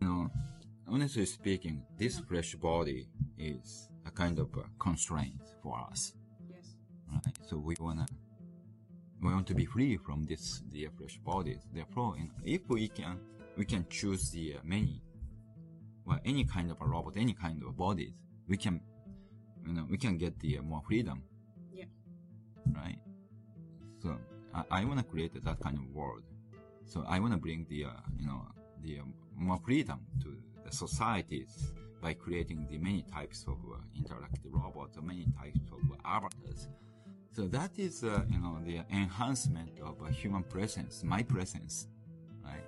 You know, honestly speaking, this flesh body is a kind of a constraint for us. Yes. Right? So we wanna we want to be free from this the flesh bodies. Therefore, you know, if we can we can choose the uh, many well any kind of a robot, any kind of bodies, we can you know we can get the uh, more freedom. Yeah. Right. So I, I want to create that kind of world. So I want to bring the uh, you know the um, more freedom to the societies by creating the many types of uh, interactive robots, many types of avatars. So that is uh, you know the enhancement of a human presence, my presence, right?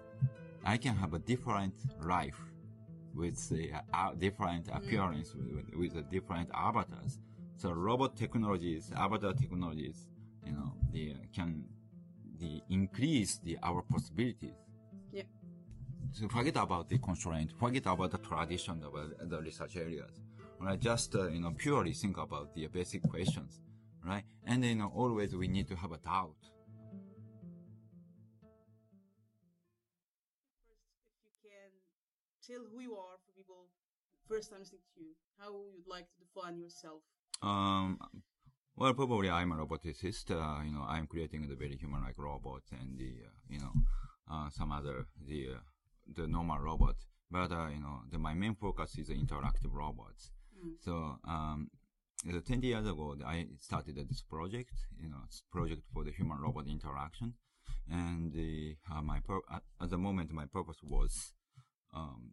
I can have a different life with the uh, different appearance with, with the different avatars. So robot technologies, avatar technologies, you know, they can the increase the our possibilities. Yeah. So forget about the constraint, forget about the tradition of uh, the research areas. Right? Just uh, you know purely think about the basic questions, right? And you know always we need to have a doubt. First, if you can tell who you are for people first time listening to you, how you'd like to define yourself. Um, well, probably I'm a roboticist. Uh, you know, I'm creating the very human-like robot and the, uh, you know, uh, some other, the, uh, the normal robot. But, uh, you know, the, my main focus is the interactive robots. So, um, uh, 10 years ago, I started this project, you know, project for the human-robot interaction. And the, uh, my, at, at the moment, my purpose was, um,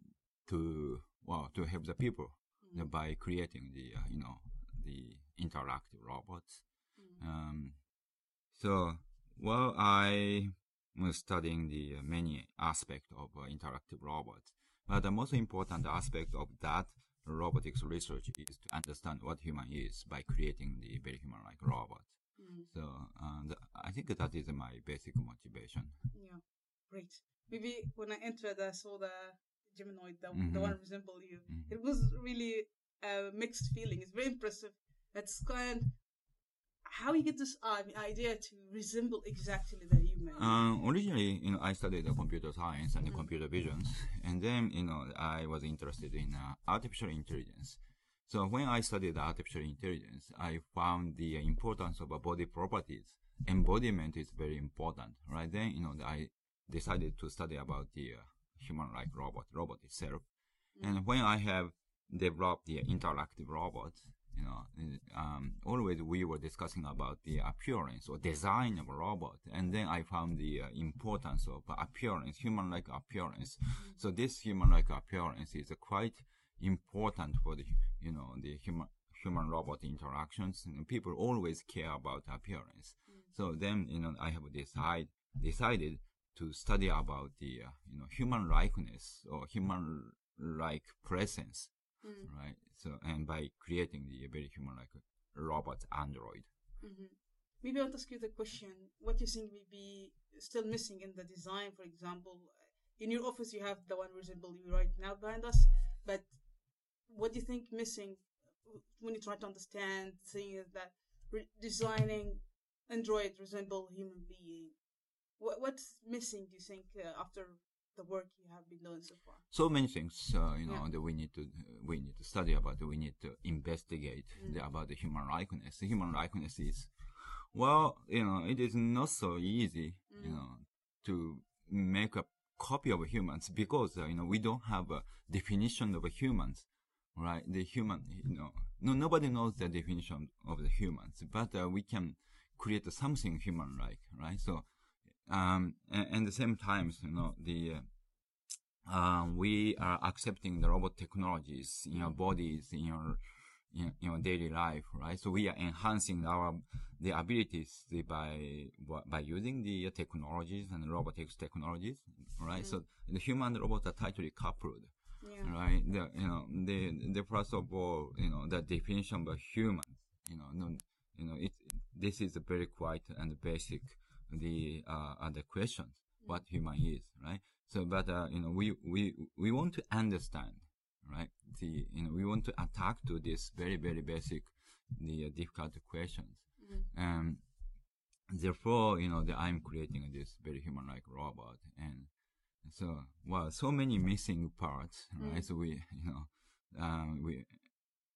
to, well, to help the people uh, by creating the, uh, you know, the interactive robots. Um, so, while I was studying the uh, many aspects of uh, interactive robots, but the most important aspect of that robotics research is to understand what human is by creating the very human-like robot. So, uh, the, I think that is my basic motivation. Yeah, great. Maybe when I entered, I saw the Geminoid, the, Mhm. the one resemble you. Mhm. It was really a mixed feeling. It's very impressive. That's kind. How you get this uh, idea to resemble exactly the human? Um, originally, you know, I studied uh, computer science and computer visions, and then, you know, I was interested in uh, artificial intelligence. So when I studied artificial intelligence, I found the importance of uh, body properties. Embodiment is very important, right? Then, you know, I decided to study about the uh, human-like robot, robot itself. And when I have developed the interactive robot, you know, um, always we were discussing about the appearance or design of a robot, and then I found the uh, importance of appearance, human-like appearance. So this human-like appearance is quite important for the, you know, the human human-robot interactions. And people always care about appearance. So then, you know, I have decide decided to study about the, uh, you know, human likeness or human-like presence right? So, and by creating the very human-like robot android. Mhm. Maybe I'll ask you the question: What do you think may be still missing in the design? For example, in your office, you have the one resemble you right now behind us, but what do you think missing when you try to understand things that re- designing android resemble human being? What, what's missing? Do you think uh, after the work you have been doing so far? So many things, uh, you know, Yeah. that we need to we need to study about. We need to investigate the, about the human likeness. The human likeness is, well, you know, it is not so easy, you know, to make a copy of humans because uh, you know we don't have a definition of humans, right? The human, you know, no nobody knows the definition of the humans, but uh, we can create something human-like, right? So, um, and, at the same time, you know, the uh, um, we are accepting the robot technologies in your bodies, in your in, in your daily life, right? So we are enhancing our the abilities by by using the technologies and robotics technologies, right? So the human and robot are tightly coupled, Yeah. right? The, you know, the the first of all, you know, the definition of human, you know, no, you know, it this is a very quite and basic the uh, the questions what human is, right? So, but uh, you know, we we we want to understand, right? The you know, we want to attack to this very very basic, the uh, difficult questions. Um, therefore, you know, the, I'm creating this very human-like robot, and so well, so many missing parts, right? Mm. So we, you know, um, we,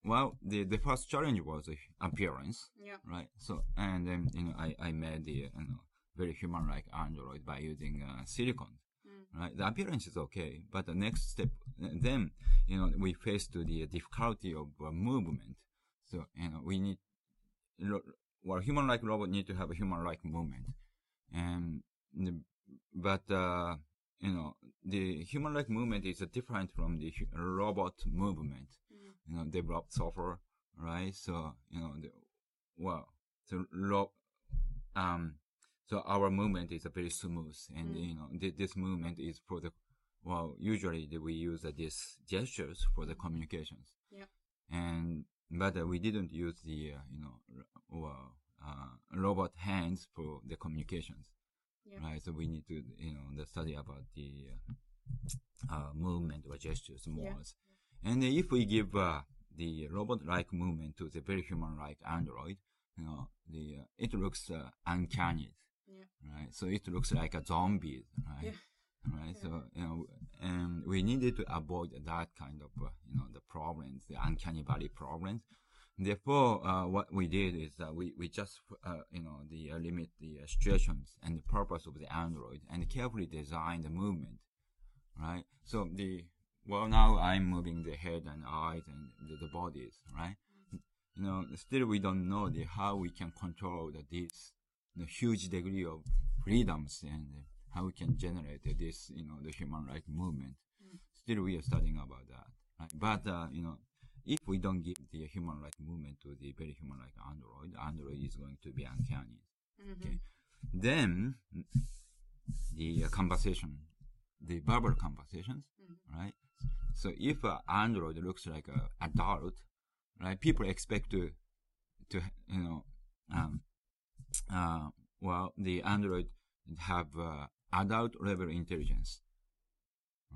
well, the the first challenge was appearance, Yeah. right? So and then you know, I I made the you know very human-like android by using uh, silicon, Mm. right? The appearance is okay, but the next step, then you know, we face to the difficulty of uh, movement. So you know, we need well, human-like robot need to have a human-like movement, and but uh, you know, the human-like movement is different from the robot movement. Mm. You know, developed software, right? So you know, the, well, so ro- um, so our movement is very smooth, and Mm. you know, th- this movement is for the well, usually we use uh, these gestures for the communications. Yeah. And but uh, we didn't use the uh, you know r- well uh, robot hands for the communications, Yeah. right? So we need to you know the study about the uh, uh, movement or gestures more. And if we give uh, the robot-like movement to the very human-like android, you know, the uh, it looks uh, uncanny, Yeah. right? So it looks like a zombie, right? Yeah. Right. So you know, and we needed to avoid that kind of uh, you know the problems, the uncanny valley problems. Therefore, uh, what we did is that we we just uh, you know the uh, limit the uh, situations and the purpose of the android and carefully design the movement, right? So the well now I'm moving the head and eyes and the, the bodies, right? You know, still we don't know the how we can control the, this the huge degree of freedoms and how we can generate this, you know, the human-like movement. Mm. Still, we are studying about that. Right? But uh, you know, if we don't give the human-like movement to the very human-like android, android is going to be uncanny. Mhm. Okay. Then the uh, conversation, the verbal conversations, Mhm. right? So if an android looks like an adult, right? People expect to, to you know, um, uh, well, the android have uh, adult level intelligence,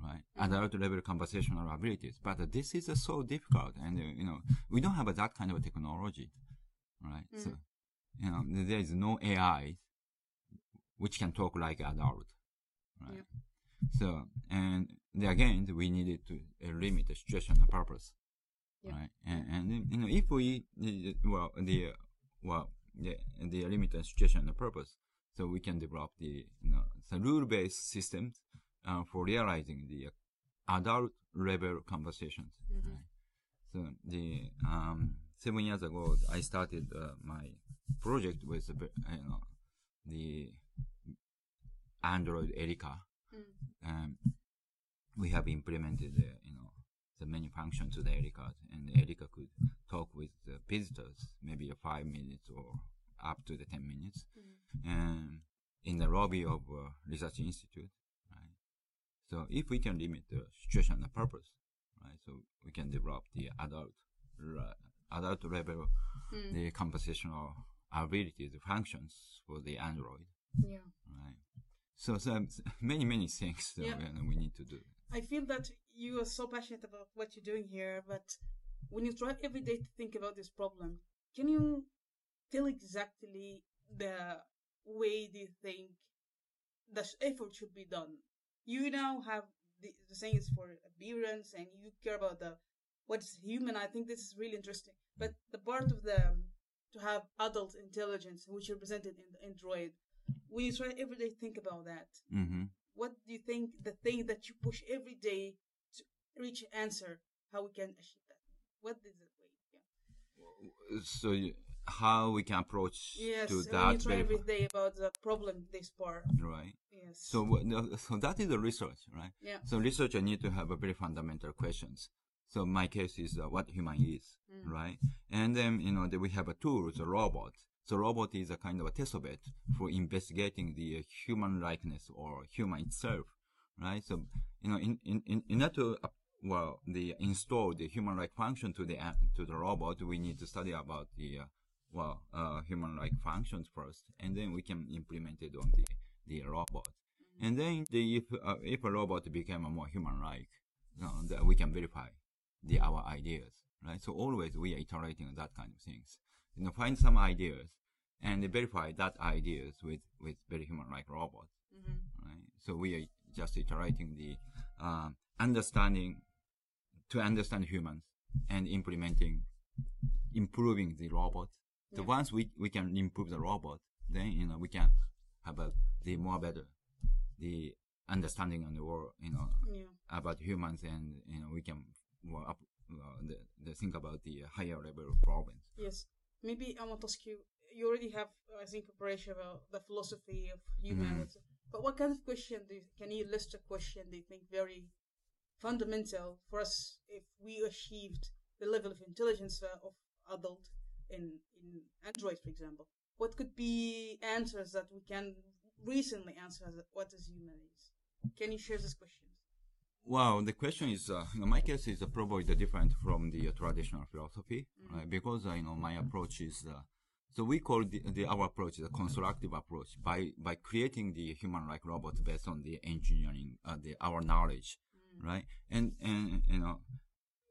right? Mhm. Adult level conversational abilities. But uh, this is uh, so difficult, and uh, you know, we don't have that kind of technology, right? So, Mhm. you know, there is no AI which can talk like adult, right? Yeah. So, and the- again, we needed to uh, limit the situation and purpose, Yeah. right? And, and you know, if we uh, well the uh, well the the limit the situation and purpose, so we can develop the you know the rule based systems uh, for realizing the adult level conversations. Mhm. Right? So the um, seven years ago, I started uh, my project with uh, you know the Android Erica. Mm. Um, we have implemented know the many functions to the Erica, and Erica could talk with the visitors maybe a five minutes or up to the ten minutes, Mhm. and in the lobby of uh, research institute, right? So if we can limit the situation and the purpose, right? So we can develop the adult, ra- adult level, Mm. the conversational abilities, the functions for the Android, Yeah. right? So, so many, many things that Yeah. we, we need to do. I feel that you are so passionate about what you're doing here, but when you try every day to think about this problem, can you tell exactly the way do you think the effort should be done? You now have the, the saying is for appearance, and you care about the what's human. I think this is really interesting. But the part of the um, to have adult intelligence, which represented in the Android, when you try every day think about that, hmm what do you think the thing that you push every day to reach an answer how we can achieve that what is way yeah So, you- how we can approach yes to that try every day about the problem this part right? yes So, so that is the research, right? yeah So researcher need to have a very fundamental questions. So my case is uh, what human is, Mm. right? And then you know that we have a tool, the robot. So robot is a kind of a test bed for investigating the uh, human likeness or human itself, right? So you know, in in in, in order to uh, well, the install the human-like function to the uh, to the robot, we need to study about the uh, well uh, human-like functions first, and then we can implement it on the the robot. And then the, if uh, if a robot became a more human-like, you know, that we can verify the our ideas, right? So always we are iterating on that kind of things. You know, find some ideas, and verify that ideas with, with very human-like robots. Mm-hmm. Right? So we are just iterating the um, understanding to understand humans and implementing, improving the robot. So Yeah. once we, we can improve the robot, then you know we can have a, the more better the understanding on the world, you know, Yeah. about humans, and you know we can more up uh, the, the think about the higher level of problems. Yes. Maybe I want to ask you. You already have, I think, a preparation about the philosophy of humanity. But what kind of question do you, can you list a question do you think very fundamental for us if we achieved the level of intelligence uh, of adult in in Android, for example? What could be answers that we can recently answer as what is human is? Can you share this question? Well, the question is, uh, in my case, is uh, probably different from the uh, traditional philosophy, right? Because uh, you know my approach is, uh, so we call the, the our approach a constructive approach by by creating the human-like robot based on the engineering, uh, the our knowledge, right? And and you know,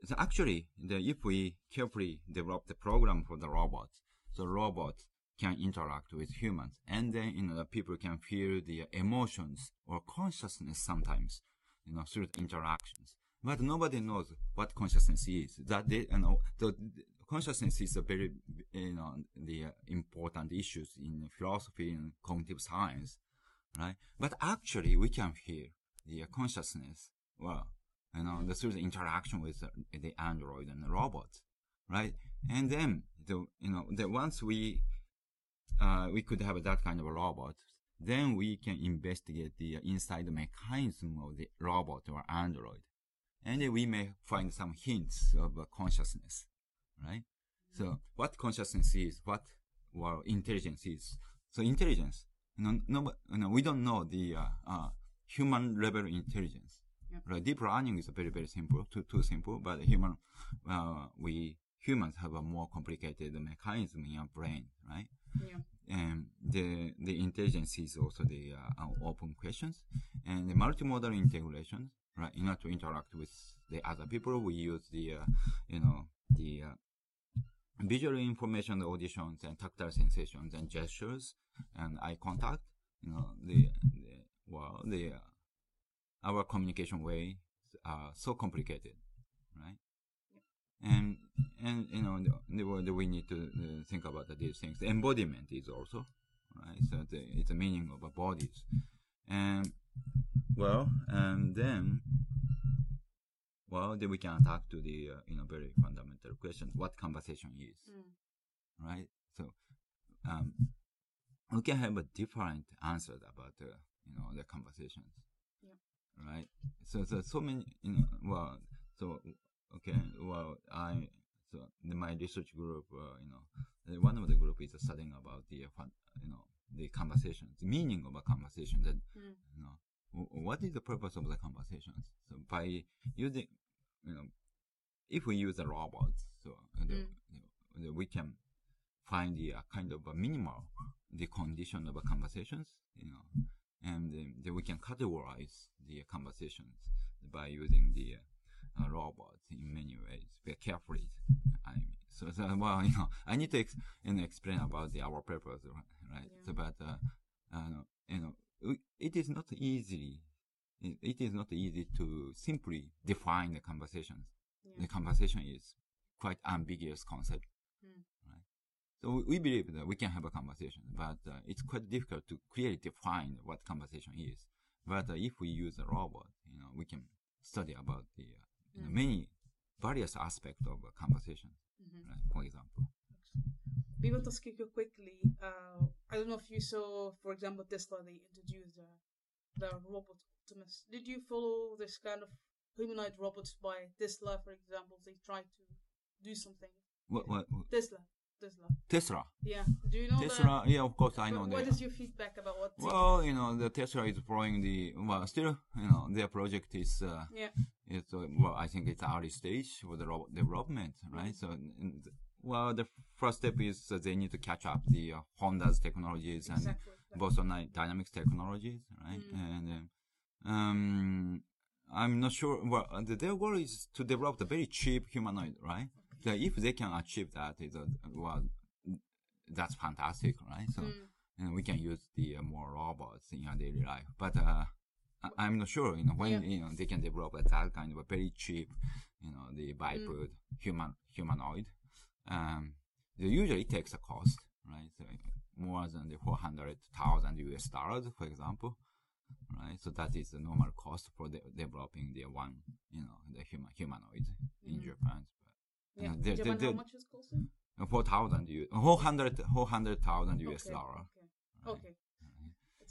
so actually, the, if we carefully develop the program for the robot, the robot can interact with humans, and then you know the people can feel the emotions or consciousness sometimes you know, through interactions. But nobody knows what consciousness is. That they, you know, the, the consciousness is a very, you know, the important issues in philosophy and cognitive science, right? But actually, we can feel the consciousness, well, you know, the, through the interaction with the, the android and the robot, right? And then, the, you know, the once we, uh, we could have that kind of a robot, then we can investigate the inside mechanism of the robot or android. And we may find some hints of consciousness, right? So what consciousness is, what well, intelligence is. So intelligence, you know, no, we don't know the uh, uh, human level intelligence. Yeah. Right? Deep learning is very, very simple, too, too simple, but human, uh, we humans have a more complicated mechanism in our brain, right? Yeah. The the intelligence is also the uh, open questions and the multimodal integration right? In order to interact with the other people we use the uh, you know the uh, visual information auditions and tactile sensations and gestures and eye contact you know the, the well the uh, our communication way are so complicated right and and you know the, the, we need to uh, think about these things. The embodiment is also right. So the, it's the meaning of bodies, and well, and then well, then we can attack to the uh, you know very fundamental question: what conversation is, Mm. right? So um, we can have a different answer about the you know the conversations, Yeah. right? So so so many you know well so okay well I so in my research group uh, you know one of the group is studying about the uh, fun, you know the conversations the meaning of a conversation that Mm. you know w- what is the purpose of the conversations so by using you know if we use a robot so the, Mm. the- the- we can find the uh, kind of a minimal the condition of a conversations you know and then, then we can categorize the conversations by using the uh, uh, robots in many ways very carefully I mean, so, well you know I need to ex- you know, explain about the our purpose right? Yeah. so but uh, uh, you know it is not easy it, is not easy to simply define the conversations Yeah. the conversation is quite ambiguous concept Mm. right so we, we believe that we can have a conversation but uh, it's quite difficult to clearly define what conversation is but uh, if we use a robot you know we can study about the uh, you know, Mm. many various aspects of a conversation Mhm. right for example We want to ask you quickly. Uh, I don't know if you saw, for example, Tesla. They introduced the the robot Optimus. Did you follow this kind of humanoid robots by Tesla, for example? They try to do something. what, what, what- Tesla, Tesla. tesla Yeah. Do you know tesla yeah of course i know What- that What is your feedback about what? well you know the tesla is following the well still you know their project is uh, yeah. it's uh, well i think it's early stage for the robot development right so the- well the first step is that they need to catch up the uh, honda's technologies and Exactly. Boston Dynamics technologies, right? Mm. And uh, um, I'm not sure. Well, uh, the- their goal is to develop the very cheap humanoid, right? So if they can achieve that, is a, well, that's fantastic, right? So Mm. we can use the uh, more robots in our daily life. But uh, I- I'm not sure, you know, when Yeah. you know they can develop that kind of a very cheap, you know, the biped Mm. human humanoid. Um, it usually takes a cost, right? So more than the four hundred thousand US dollars, for example, right? So that is the normal cost for de- developing the one, you know, the human humanoid in Mm. Japan. Yeah. the- Japan, the- how much is costing? Four thousand U, four hundred, four hundred thousand US okay. dollar. Okay. Okay.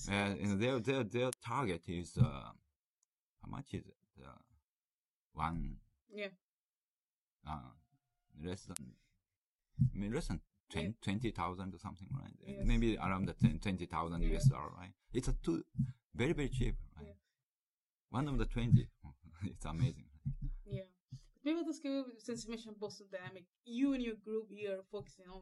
Uh, it's- their their their target is uh, how much is it? Uh, one yeah. uh, less than I mean less than Yeah. 20,000 or something, right? Uh, Yes. Maybe around the 20,000 Yeah. US dollar, right? It's a two very very cheap, right? Yeah. One of the 20. it's amazing. Maybe I'll just go, since you mentioned Boston Dynamic, you and your group here are focusing on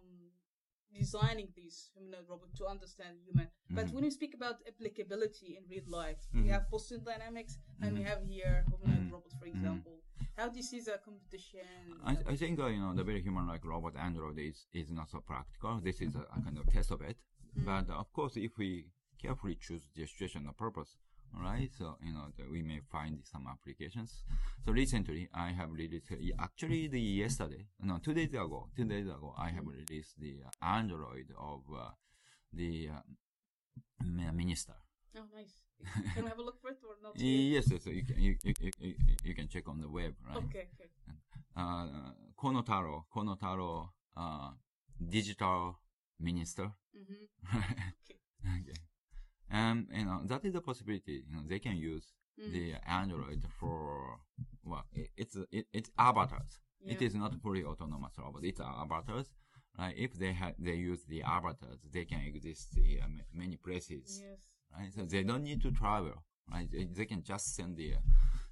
designing these humanoid robots to understand human. But Mhm. when you speak about applicability in real life, Mhm. we have Boston Dynamics and we Mhm. have here humanoid Mhm. robots, for Mhm. example. How do you see the competition? I, I think uh, you know the very human-like robot Android is is not so practical. This is a, a kind of test of it. Mm. But uh, of course, if we carefully choose the situation and purpose, right, so you know the, we may find some applications. So recently, I have released actually the yesterday, no, two days ago, two days ago, I have released the uh, Android of uh, the uh, minister. Oh, nice. Can we have a look for it or not? Yes, yes, so you can you, you, you, you- can check on the web, right? Okay, okay. uh, Kono Taro, Konotaro, uh, digital minister. Mm-hmm. Okay. okay. Um, you know, that is a possibility. You know, they can use Mm. the Android for, well, it, it's, it, it's avatars. It Yeah. is not fully autonomous robots. It's avatars. Right? If they have, they use the avatars, they can exist in uh, ma- many places. Yes. Right? So they don't need to travel. Right? They, they can just send the, uh,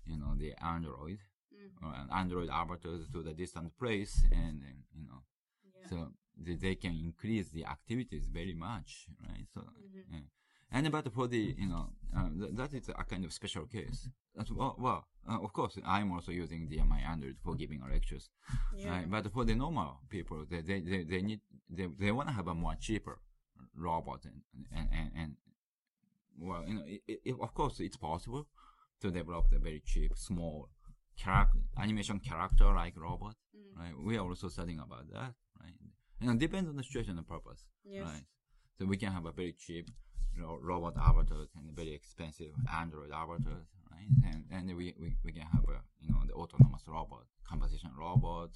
you know, the Android Mm. or an Android avatars to the distant place, and you know, Yeah. so they, they can increase the activities very much, right? So, Mhm. yeah. And but for the you know, uh, th- that is a kind of special case. That's well, well uh, of course, I'm also using the my Android for giving lectures, yeah. right? But for the normal people, they they they, they need they, they want to have a more cheaper robot, and and and, and well, you know, it, it, of course, it's possible to develop a very cheap, small character, animation character like robot, Mm. right? We are also studying about that, right? And it depends on the situation and purpose, Yes. right? So we can have a very cheap robot avatars and very expensive Android avatars, right? And and we, we, we can have a you know the autonomous robot, composition robot.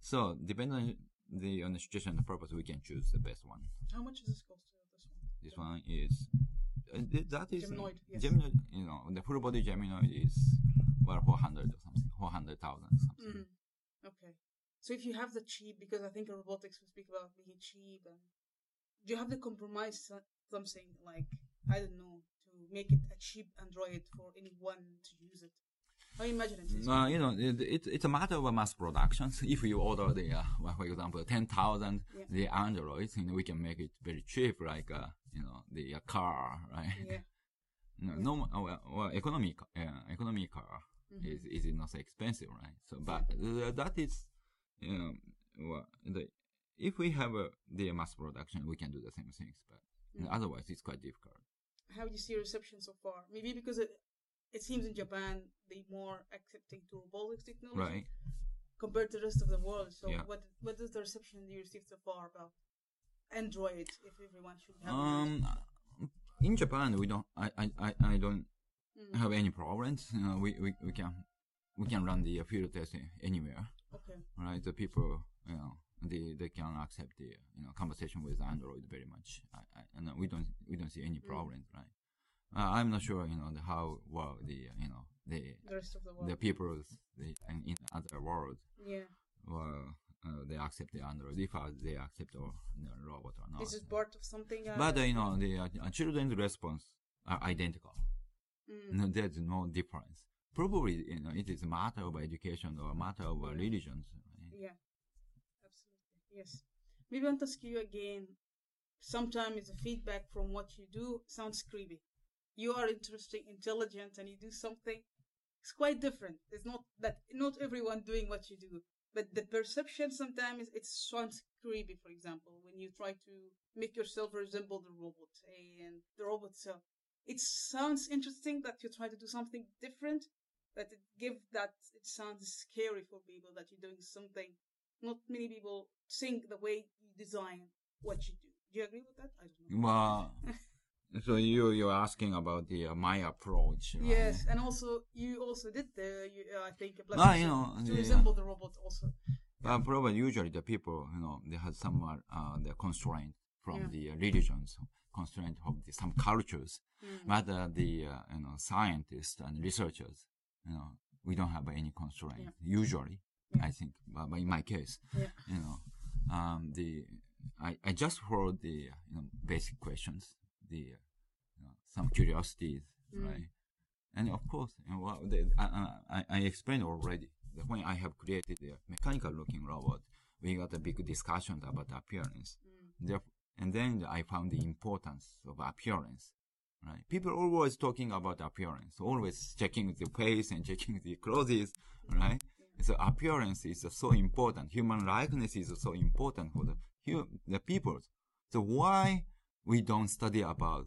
So depending on the on the situation and the purpose, we can choose the best one. How much is this cost? This one. This one is uh, th- that is Geminoid, yes. Geminoid, you know, the full body Geminoid is well four hundred or something, four hundred thousand something. Mm. Okay. So if you have the cheap, because I think in robotics we speak about being cheap, and do you have the compromise something like I don't know to make it a cheap Android for anyone to use it? How you imagine it? Uh, you know, it, it, it's a matter of mass production. If you order the, uh, for example, 10,000, Yeah. the Androids, you know, we can make it very cheap, like, uh, you know, the uh, car, right? yeah. No, no uh, well, well, economy, ca- uh, economy car Mhm. is, is not so expensive, right? So, but uh, that is, you know, well, the, if we have uh, the mass production, we can do the same things, but Mm. otherwise it's quite difficult. How do you see reception so far? Maybe because it, it seems in Japan they more accepting to robotics technology Right. compared to the rest of the world. So Yeah. what what is the reception you received so far about Android? If everyone should have? Um, in Japan, we don't. I I I, don't Mm. have any problems. You know, we, we we can we can run the field test anywhere, Okay. right? The people, you know, they they can accept the you know conversation with Android very much. I, I and we don't we don't see any problems, right? Uh, I'm not sure, you know, the, how well the you know the The rest of the world. the people the, in, in other world yeah. well uh, they accept the Android if uh, they accept or the robot or not. This is part of something? Uh, But uh, you know, the uh, children's response are identical. mm, No, there's no difference. Probably, you know, it is a matter of education or a matter of religions. Yes. Maybe ask you again. Sometimes the feedback from what you do sounds creepy. You are interesting, intelligent, and you do something. It's quite different. It's not that not everyone doing what you do. but the perception sometimes it sounds creepy. For example, when you try to make yourself resemble the robot and the robot itself, it sounds interesting that you try to do something different, that it give that it sounds scary for people that you're doing something. Not many people think the way you design what you do. Do you agree with that? I don't know. Well, so you you're asking about the uh, my approach. Right? Yes, and also you also did the you, uh, I think a Ah, you know, to yeah. resemble the robot also. But probably usually the people, you know, they have some uh, the constraint from Yeah. the religions, constraint of the, some cultures. Mm. But uh, the uh, you know scientists and researchers, you know, we don't have any constraint Yeah. usually. I think, but, but in my case, Yeah. you know, um, the I, I just heard the uh, you know basic questions, the uh, you know, some curiosities, Mm. right? And of course, know, well, the, I, I, I explained already that when I have created a mechanical looking robot, we got a big discussion about appearance. Mm. Therefore, and then I found the importance of appearance. Right? People always talking about appearance, always checking the face and checking the clothes, right? So appearance is so important. Human likeness is so important for the the people. So why we don't study about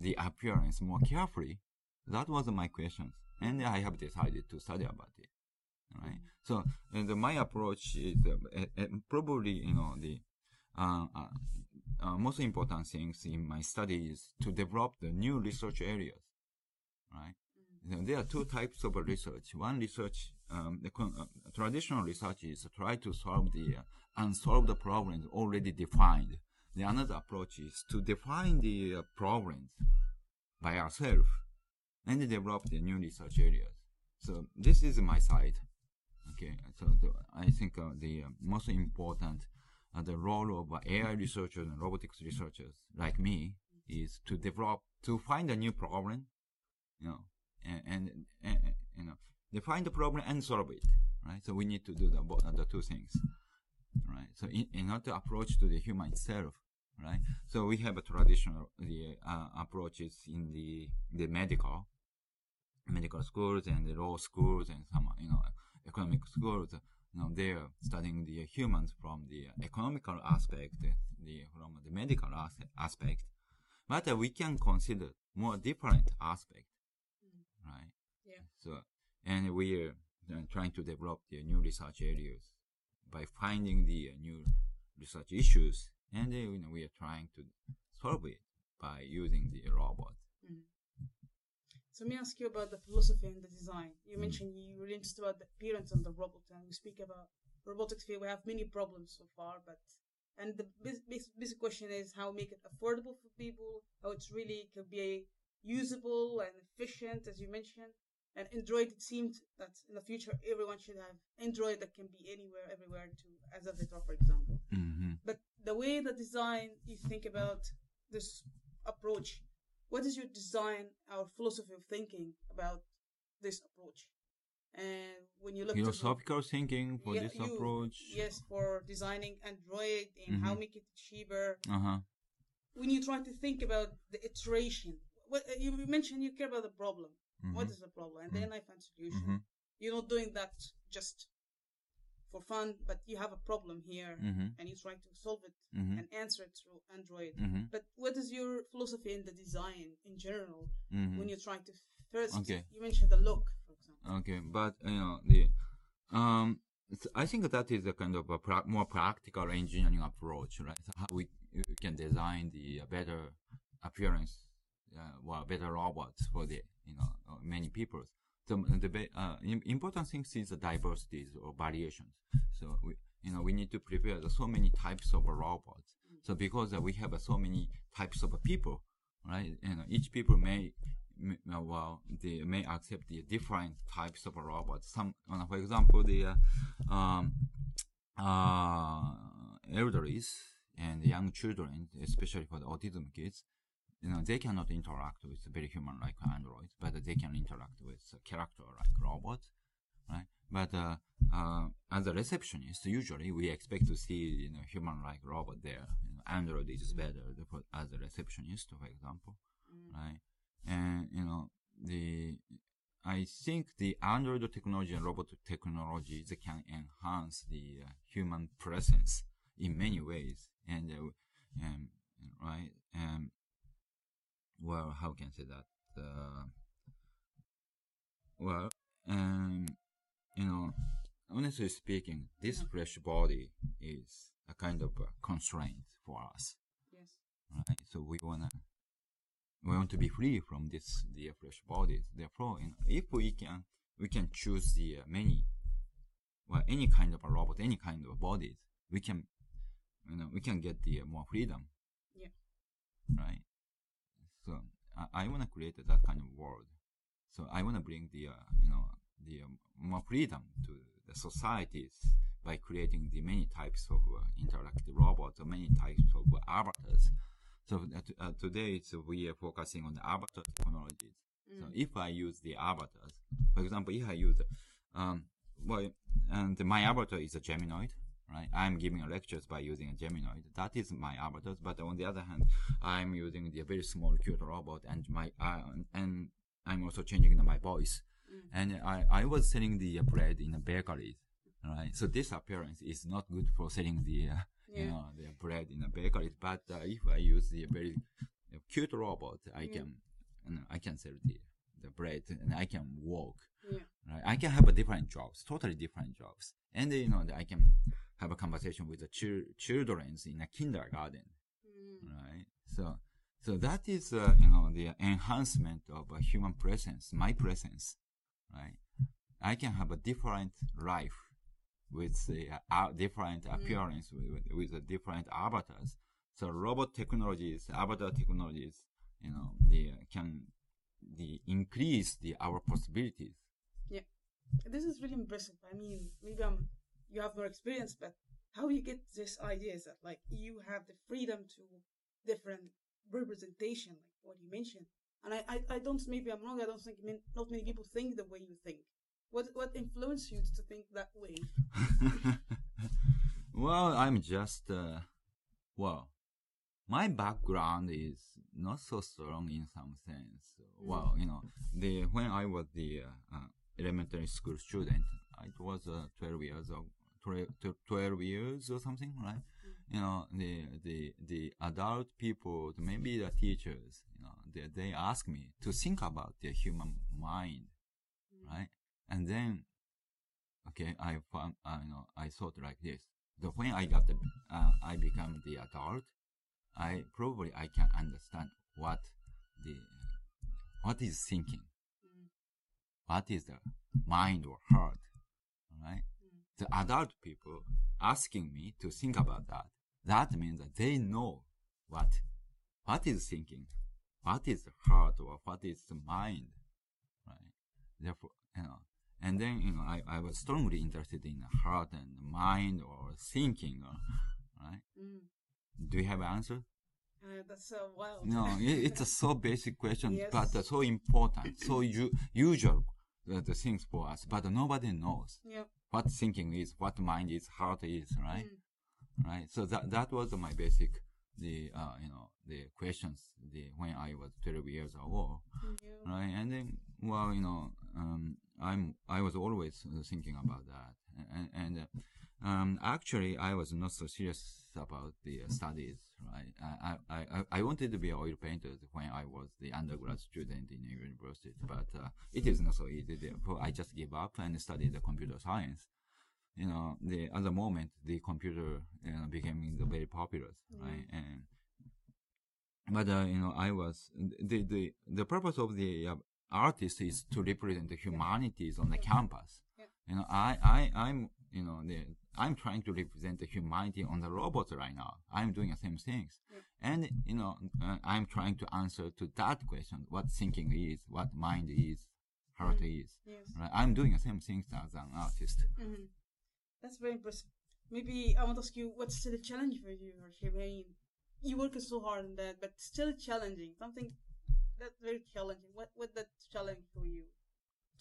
the appearance more carefully? That was my question, and I have decided to study about it. Right. So and my approach is uh, uh, uh, probably you know the uh, uh, uh, most important things in my study is to develop the new research areas. Right. Know, there are two types of research. One research, um, the uh, traditional research is try to solve the uh, unsolved problems already defined. The another approach is to define the uh, problems by ourselves and develop the new research areas. So this is my side. Okay, so the, I think uh, the uh, most important uh, the role of AI researchers and robotics researchers like me is to develop to find a new problem, you know, and, and, and you know define the problem and solve it. Right. So we need to do the the two things. Right. So in, in order to approach to the human itself, right? So we have a traditional the uh, approaches in the the medical medical schools and the law schools and some you know economic schools. You know they're studying the humans from the economical aspect, the from the medical as- aspect. But uh, we can consider more different aspect, Mm. right? Yeah. So and we are trying to develop the new research areas by finding the uh, new research issues, and uh, you know, we are trying to solve it by using the robot. Mm. So let me ask you about the philosophy and the design. You Mm. mentioned you were interested about the appearance of the robot, and we speak about robotics field. We have many problems so far, but and the bas- bas- basic question is how make it affordable for people, how it's really can be usable and efficient, as you mentioned. And Android, it seemed that in the future everyone should have Android that can be anywhere, everywhere, to as a avatar, for example. Mm-hmm. But the way the design you think about this approach, what is your design or philosophy of thinking about this approach? And when you look to the- Philosophical thinking for Yeah, this you- approach. yes, for designing Android and how Mhm. make it cheaper. Uh huh. When you try to think about the iteration, what you mentioned, you care about the problem. What Mhm. is the problem? And then I find solution. Mhm. You're not doing that just for fun, but you have a problem here, Mhm. and you try to solve it Mhm. and answer it through Android. Mhm. But what is your philosophy in the design in general when you're trying to first? Okay. You mentioned the look, for example. Okay, but you know the um, I think that is a kind of a pra- more practical engineering approach, right? So how we can design the uh, better appearance, uh, well, better robots for the you know uh, many people. So the uh, important thing is the diversities or variations. So we you know we need to prepare the so many types of robots. So because uh, we have uh, so many types of people, right? You know, each people may well, they may accept the different types of robots. Some, for example, the uh, um, uh, and young children, especially for the autism kids, you know, they cannot interact with very human-like androids, but they can interact with a character-like robot, right? But uh, uh, as a receptionist, usually we expect to see you know human-like robot there. You know, Android is better as a receptionist, for example, Mm. right? And you know the I think the Android technology and robot technologies can enhance the uh, human presence in many ways. And, uh, um, right, um, well, how can I say that? Uh, well, um, you know, honestly speaking, this flesh body is a kind of a constraint for us. Yes. Right? So we wanna we want to be free from this the flesh bodies. Therefore, you know, if we can we can choose the uh, many well any kind of a robot, any kind of bodies, we can you know we can get the uh, more freedom. Yeah. Right. So I, I want to create that kind of world. So I want to bring the uh, you know the um, more freedom to the societies by creating the many types of uh, interactive robots or many types of avatars. So uh, uh, today it's, we are focusing on the avatar technologies. So if I use the avatars, for example, if I use, um, well, and my avatar is a Geminoid, right? I'm giving lectures by using a Geminoid. That is my avatar. But on the other hand, I'm using the very small cute robot and my, uh, and I'm also changing my voice. And I, I was selling the bread in a bakery, right? So this appearance is not good for selling the, uh, you know, the bread in a bakery. But uh, if I use the very cute robot, I Yeah. can, you know, I can sell the, the bread and I can walk, Yeah. right? I can have a different jobs, totally different jobs. And, you know, I can have a conversation with the chil- children in a kindergarten, Mm. right? So, so that is, uh, you know, the enhancement of a human presence, my presence, right? I can have a different life with the uh, uh, different appearance with, with, with the different avatars. So robot technologies, avatar technologies, you know, they can the increase the our possibilities. Yeah, this is really impressive. I mean, maybe um, you have more experience, but how you get this idea is that like you have the freedom to different representation, like what you mentioned. And I, I, I don't maybe I'm wrong. I don't think min- not many people think the way you think. What what influenced you to think that way? well, I'm just, uh, well, my background is not so strong in some sense. Well, you know, the when I was the uh, uh, elementary school student, it was uh, 12 years or 12, 12 years or something, right? You know, the, the, the adult people, maybe the teachers, you know, they, they ask me to think about the human mind, right? And then, okay, I found, uh, you know, I thought like this. The when I got the, uh, I become the adult, I probably I can understand what the, what is thinking, what is the mind or heart, right? The adult people asking me to think about that. That means that they know what, what is thinking, what is the heart or what is the mind, right? Therefore, you know, and then, you know, I, I was strongly interested in the heart and mind or thinking, right? Mm. Do you have an answer? Uh, that's so wild. No, it, it's a so basic question, Yes. but uh, so important, so u- usual uh, the things for us, but nobody knows yeah. what thinking is, what mind is, heart is, right? Mm. Right. So that that was my basic, the uh, you know, the questions, the when I was 12 years old, right? And then, well, you know, um, I'm I was always thinking about that, and and uh, um, actually I was not so serious about the uh, studies, right? I, I I I wanted to be an oil painter when I was the undergrad student in a university, but uh, it is not so easy. Therefore, I just gave up and studied the computer science. You know, the at the moment the computer you know, became very popular, right? And but uh, you know, I was the the the purpose of the uh, artist is to represent the humanities on the campus. Yeah. You know, I I I'm you know the I'm trying to represent the humanity on the robots right now. I'm doing the same things, and you know, uh, I'm trying to answer to that question: what thinking is, what mind is, heart is. Yes. Right? I'm doing the same things as an artist. hmm That's very impressive. Maybe I want to ask you, what's still a challenge for you, mean, you working so hard on that, but still challenging. Something that's very challenging. What what that challenge for you?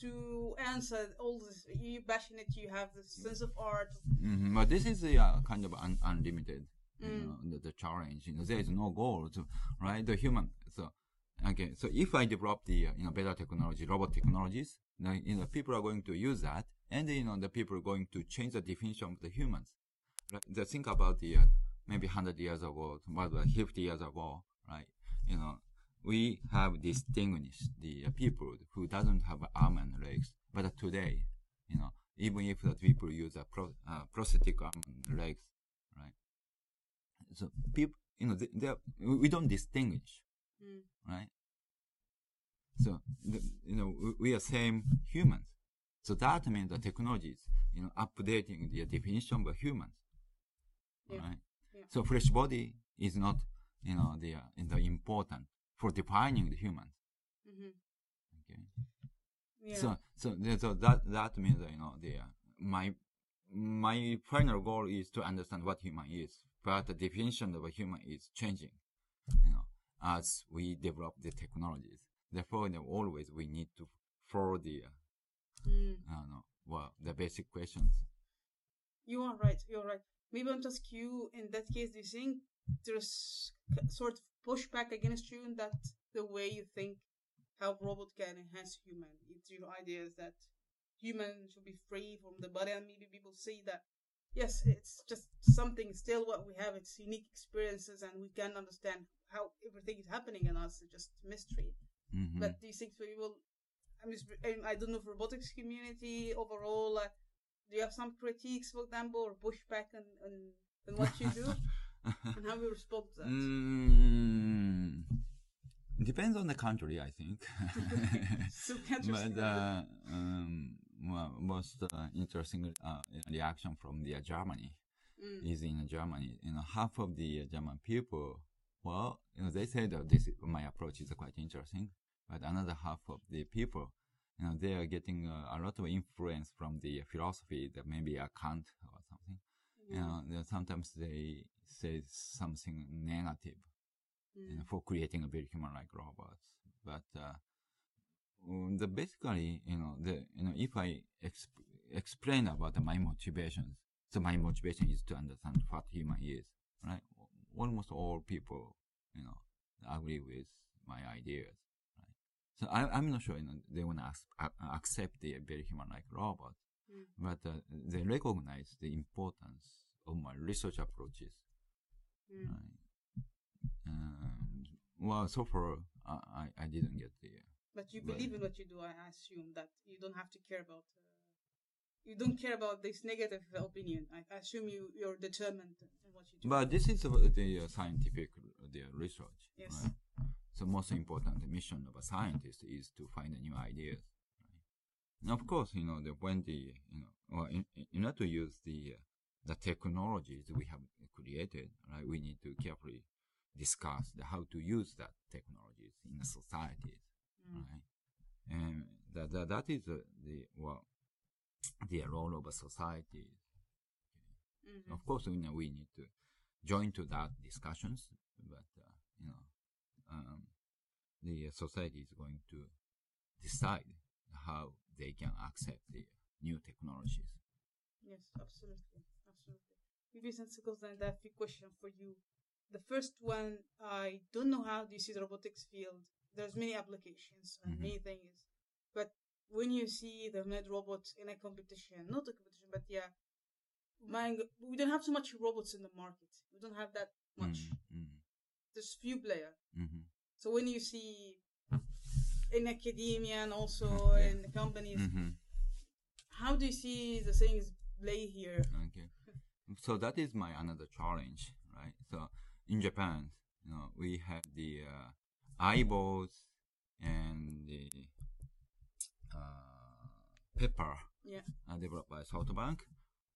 To answer all this, you passionate. You have this sense of art. hmm But this is the uh, kind of un- unlimited, you Mm. know, the, the challenge. You know, there is no goal to, right? The human, so Okay, so if I develop the uh, you know better technology, robot technologies, then you know people are going to use that, and you know the people are going to change the definition of the humans. Right? Just think about the uh, maybe hundred years ago, about fifty years ago, right? You know, we have distinguished the people who doesn't have arm and legs, but today, you know, even if the people use a pro, uh, prosthetic arm and legs, right? So people, you know, they, are, we don't distinguish Mm. right? So, the, you know, we, we are same humans. So that means the technology is, you know, updating the definition of humans, Yeah. right? Yeah. So fresh body is not, you know, the, uh, the important for defining the humans. hmm Okay. Yeah. So, so, so that, that means, uh, you know, the, uh, my, my final goal is to understand what human is, but the definition of a human is changing, you know, as we develop the technologies. Therefore, you know, always we need to follow the, uh, Mm. Don't know, well, the basic questions. You are right. You're right. Maybe I'll ask you in that case. Do you think there's sort of pushback against you in that the way you think how robot can enhance human? It's your idea is that human should be free from the body, and maybe people say that yes, it's just something still what we have. It's unique experiences, and we can understand how everything is happening in us. It's just mystery. Mhm. But do you think people? I'm just. I I don't know if robotics community overall. Uh, do you have some critiques, for example, or pushback on on, on what you do and how you respond to that? Mm, depends on the country, I think. So but uh, um, well, most uh, interesting uh, reaction from the uh, Germany Mm. is in Germany. You know, half of the uh, German people, well, you know, they say that this my approach is quite interesting. But another half of the people, you know, they are getting uh, a lot of influence from the philosophy that maybe a Kant or something. You know, sometimes they say something negative Mm. for creating a very human-like robots. But uh, um, the basically, you know, the you know, if I exp- explain about my motivations, so my motivation is to understand what human is, right? Almost all people, you know, agree with my ideas, right? So I, I'm not sure, you know, they want to ac- accept the very human-like robot, Mm. but uh, they recognize the importance of my research approaches. Mm. Um, well, so far I, I, I didn't get the. But you believe in what you do. I assume that you don't have to care about. Uh, you don't care about this negative opinion. I assume you you're determined in what you do. But this is the uh, scientific uh, the research. Yes. Right? So most important mission of a scientist is to find new ideas. Right? And of course, you know, the, when the you know, or in, in order to use the uh, the technologies we have created, right, we need to carefully discuss the, how to use that technologies in the societies. Mm. right? And that that, that is uh, the well, the role of a society. Mhm. Of course, you know, we need to join to that discussions, but uh, you know, um, the society is going to decide how they can accept the new technologies. Yes, absolutely, absolutely. Maybe since it goes then, I have a few questions for you. The first one, I don't know how do you see the robotics field. There's many applications and Mhm. many things, but when you see the humanoid robots in a competition, not a competition, but yeah, my, we don't have so much robots in the market. We don't have that much. Mm, There's few player. mm, mhm, So when you see in academia and also Yeah. in the companies, mhm. how do you see the things play here? Okay. So that is my another challenge, right? So in Japan, you know, we have the uh, Aibos and the uh, pepper Yeah. uh, developed by SoftBank,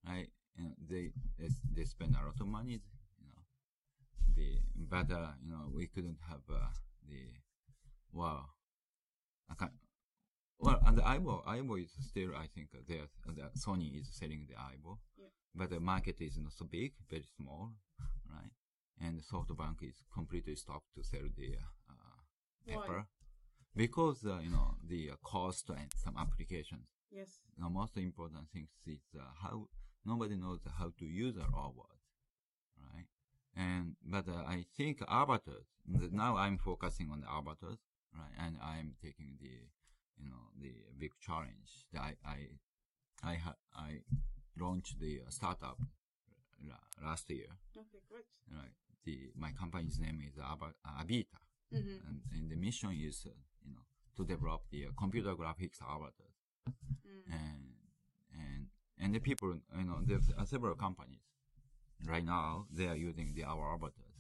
right? And they, they they spend a lot of money, you know. The but uh, you know we couldn't have uh, the wow, I can't. Well, and the Aibo, Aibo is still, I think, there. The Sony is selling the Aibo, Yeah. But the market is not so big, very small, right? And SoftBank is completely stopped to sell the uh, Why? pepper because uh, you know the uh, cost and some applications. Yes. The most important thing is uh, how nobody knows how to use a robot, right? And but uh, I think avatars. Now I'm focusing on the avatars. right? And I'm taking the, you know, the big challenge. That I I I ha- I launched the uh, startup last year, Okay, great. right? The my company's name is Aba- AVITA, Mm-hmm. and, and the mission is, uh, you know, to develop the uh, computer graphics avatars, Mm. and and and the people, you know, there are several companies right now they are using the our avatars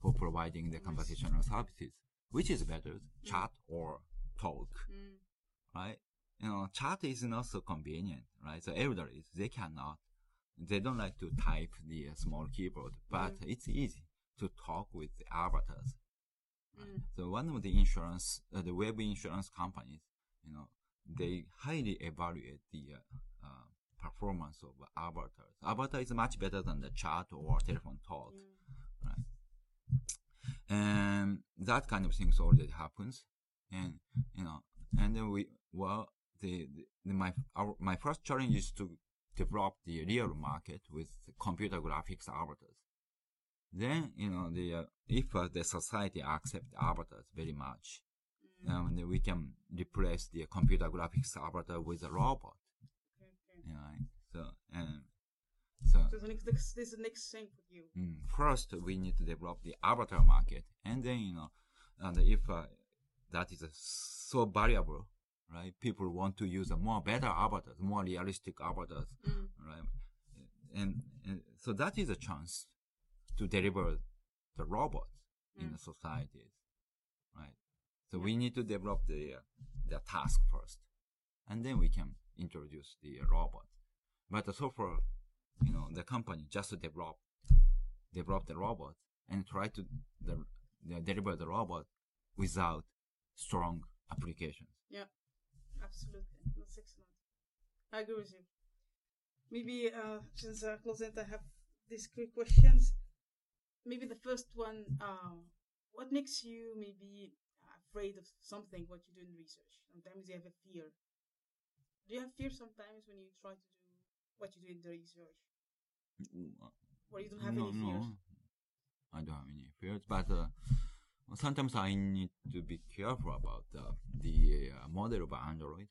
for providing the Nice. conversational services, which is better, chat or talk, Mm. right? You know, chat is not so convenient, right? So elderly, they cannot, they don't like to type the uh, small keyboard, but Mm. it's easy to talk with the avatars. Right? Mm. So one of the insurance, uh, the web insurance companies, you know, they highly evaluate the uh, uh, performance of avatars. Avatar is much better than the chat or telephone talk, Mm. right? And that kind of things already happens, and you know, and then we well, the, the, my our, my first challenge is to develop the real market with computer graphics avatars. Then you know the uh, if uh, the society accept avatars very much, Mm. um, then we can replace the computer graphics avatar with a robot. Okay, okay. You know, so and so So the next, this this is the next thing for you. Mm, first, we need to develop the avatar market, and then you know, and if uh, that is uh, so valuable, right? People want to use a more better avatars, more realistic avatars, Mm. right? And, and so that is a chance to deliver the robots in Mm. the societies, right? So we need to develop the uh, the task first, and then we can introduce the robot. But so far, you know, the company just develop develop the robot and try to the, the deliver the robot without strong applications. Absolutely, that's excellent. I agree with you. Maybe uh, since uh, closing, I have these quick questions. Maybe the first one: uh, What makes you maybe afraid of something? What you do in research? Sometimes you have a fear. Do you have fear sometimes when you try to do what you do in the research, or you don't have no, any fears? no, I don't have any fears, but uh, sometimes I need to be careful about uh, the uh, model of Android.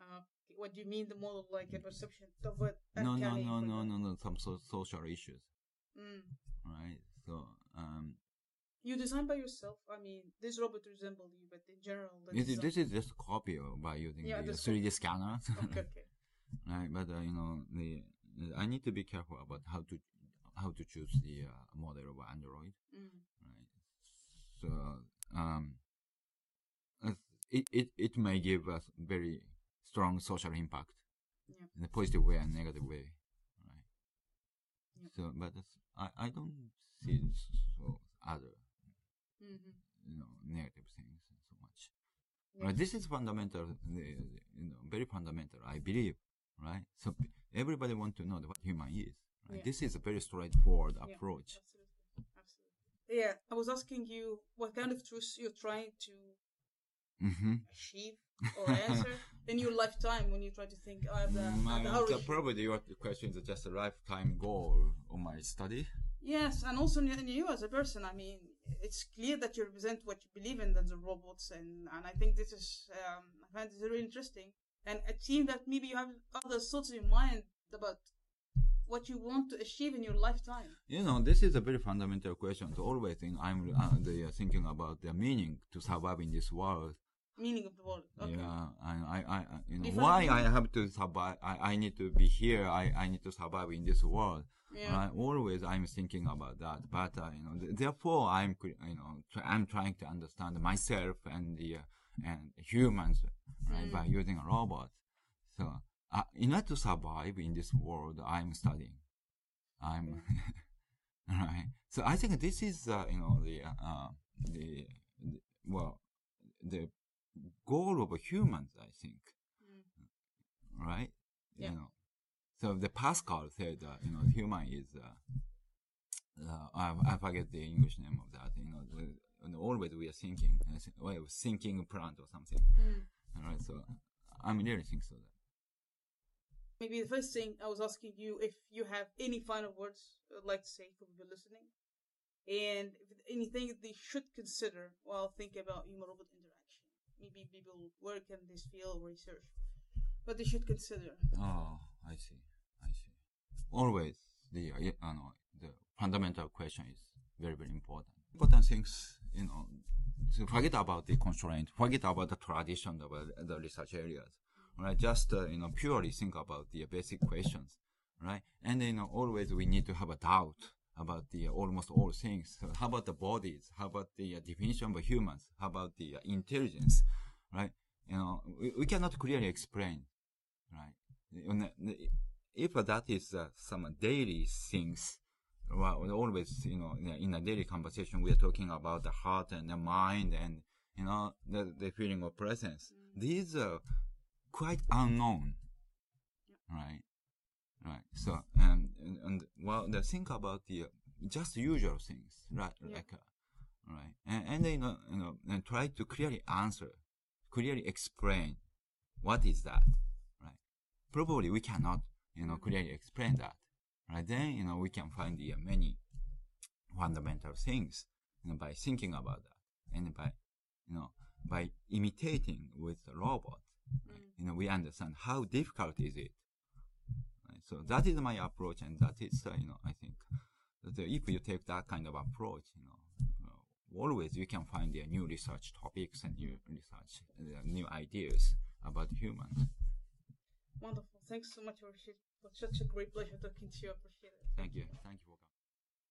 Uh, what do you mean the model, like a perception of what? No, no, no, no, no, no, some so- social issues, Mm. right? So, um, You design by yourself. I mean, this robot resembles you, but in general, this is, this is just a copy by using Yeah, the 3D scanner. okay, okay. right? But uh, you know, the I need to be careful about how to how to choose the uh, model of Android, Mm. So um, uh, it it it may give us very strong social impact Yeah. in a positive way and negative way, right? Yep. So, but that's, I I don't see so other Mm-hmm. you know negative things so much. Right, this is fundamental, the- you know, very fundamental, I believe, right? So everybody want to know what human is. Right? Yeah. This is a very straightforward Yeah, approach. Absolutely. Yeah, I was asking you what kind of truths you're trying to Mm-hmm. achieve or answer in your lifetime when you try to think of the, My, the probably your question is just a lifetime goal of my study. Yes, and also in you as a person. I mean, it's clear that you represent what you believe in, than the robots, and and I think this is um, I find this very interesting. And it seems that maybe you have other thoughts in mind about what you want to achieve in your lifetime. You know, this is a very fundamental question. So always think I'm uh, the, uh, thinking about the meaning to survive in this world. Meaning of the world. Okay. Yeah, and I, I, I you know, Different why I have to survive. I, I need to be here. I, I need to survive in this world. Yeah. Right? Always I'm thinking about that. But uh, you know, th- therefore I'm, you know, tr- I'm trying to understand myself and the uh, and humans, right, Mm. by using a robot. So uh, in order to survive in this world, I'm studying. I'm right. So I think this is, uh, you know, the uh, the, the well, the goal of humans. I think Mm. right? Yeah. You know, so the Pascal said, uh, you know, human is, uh, uh, I, I forget the English name of that. You know, the, always we are thinking, uh, well, thinking plant or something. Mm. All right, so I'm really think so. That Maybe the first thing I was asking you if you have any final words you'd like to say for people listening, and anything they should consider while thinking about human robot interaction. maybe people work in this field research, what they should consider. Oh, I see. I see. Always the uh, the fundamental question is very very important. Important things, you know, to forget about the constraint, forget about the tradition of uh, the research areas, right? Just uh, you know purely think about the basic questions, right? And you know always we need to have a doubt about the uh, almost all things. So how about the bodies? How about the uh, definition of humans? How about the uh, intelligence? Right? You know, we, we cannot clearly explain, right? If that is uh, some daily things, well, always, you know, in a daily conversation, we are talking about the heart and the mind and, you know, the, the feeling of presence. Mm. These are quite unknown, right? Right. So, and, and, and well, the think about the just usual things, right? Yeah. Like, uh, right. And, and then, you know, you know, and try to clearly answer, clearly explain what is that, right? Probably we cannot, you know, clearly explain that, right? Then, you know, we can find the uh, many fundamental things, you know, by thinking about that and by, you know, by imitating with the robot? Mm. you know, we understand how difficult is it so that is my approach, and that is, uh, you know, I think that if you take that kind of approach, you know, uh, always you can find uh, new research topics and new research, uh, new ideas about humans. Wonderful. Thanks so much, Rashid. It was such a great pleasure talking to you. I appreciate it. Thank you. Thank you for coming.